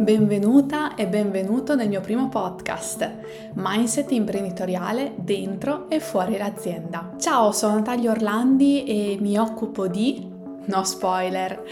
Benvenuta e benvenuto nel mio primo podcast, Mindset imprenditoriale dentro e fuori l'azienda. Ciao, sono Natalia Orlandi e mi occupo di... No spoiler,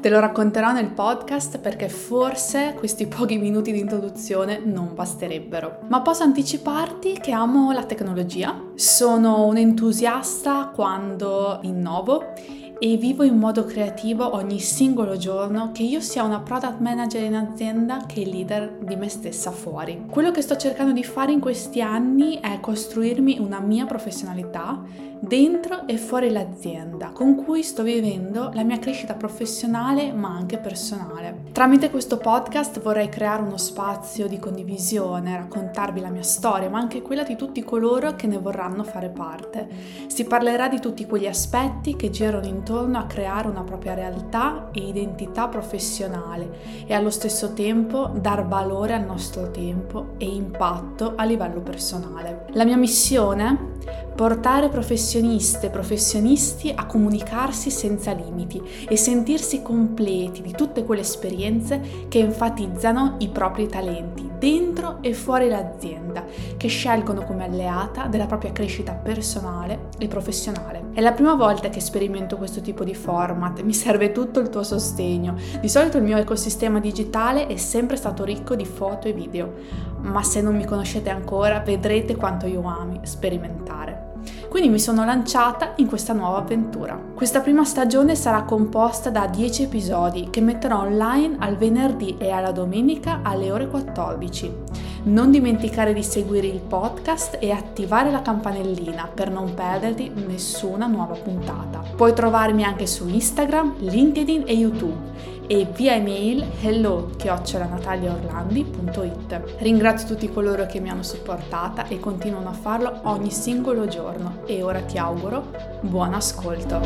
te lo racconterò nel podcast perché forse questi pochi minuti di introduzione non basterebbero. Ma posso anticiparti che amo la tecnologia, sono un entusiasta quando innovo e vivo in modo creativo ogni singolo giorno che io sia una product manager in azienda che leader di me stessa fuori. Quello che sto cercando di fare in questi anni è costruirmi una mia professionalità dentro e fuori l'azienda con cui sto vivendo la mia crescita professionale ma anche personale. Tramite questo podcast vorrei creare uno spazio di condivisione, raccontarvi la mia storia ma anche quella di tutti coloro che ne vorranno fare parte. Si parlerà di tutti quegli aspetti che girano intorno a creare una propria realtà e identità professionale e allo stesso tempo dar valore al nostro tempo e impatto a livello personale. La mia missione? Portare professioniste e professionisti a comunicarsi senza limiti e sentirsi completi di tutte quelle esperienze che enfatizzano i propri talenti dentro e fuori l'azienda, che scelgono come alleata della propria crescita personale e professionale. È la prima volta che sperimento questo tipo di format, mi serve tutto il tuo sostegno. Di solito il mio ecosistema digitale è sempre stato ricco di foto e video, ma se non mi conoscete ancora vedrete quanto io ami sperimentare. Quindi mi sono lanciata in questa nuova avventura. Questa prima stagione sarà composta da 10 episodi che metterò online al venerdì e alla domenica alle ore 14. Non dimenticare di seguire il podcast e attivare la campanellina per non perderti nessuna nuova puntata. Puoi trovarmi anche su Instagram, LinkedIn e YouTube e via email hello-nataliaorlandi.it. Ringrazio tutti coloro che mi hanno supportata e continuano a farlo ogni singolo giorno e ora ti auguro buon ascolto.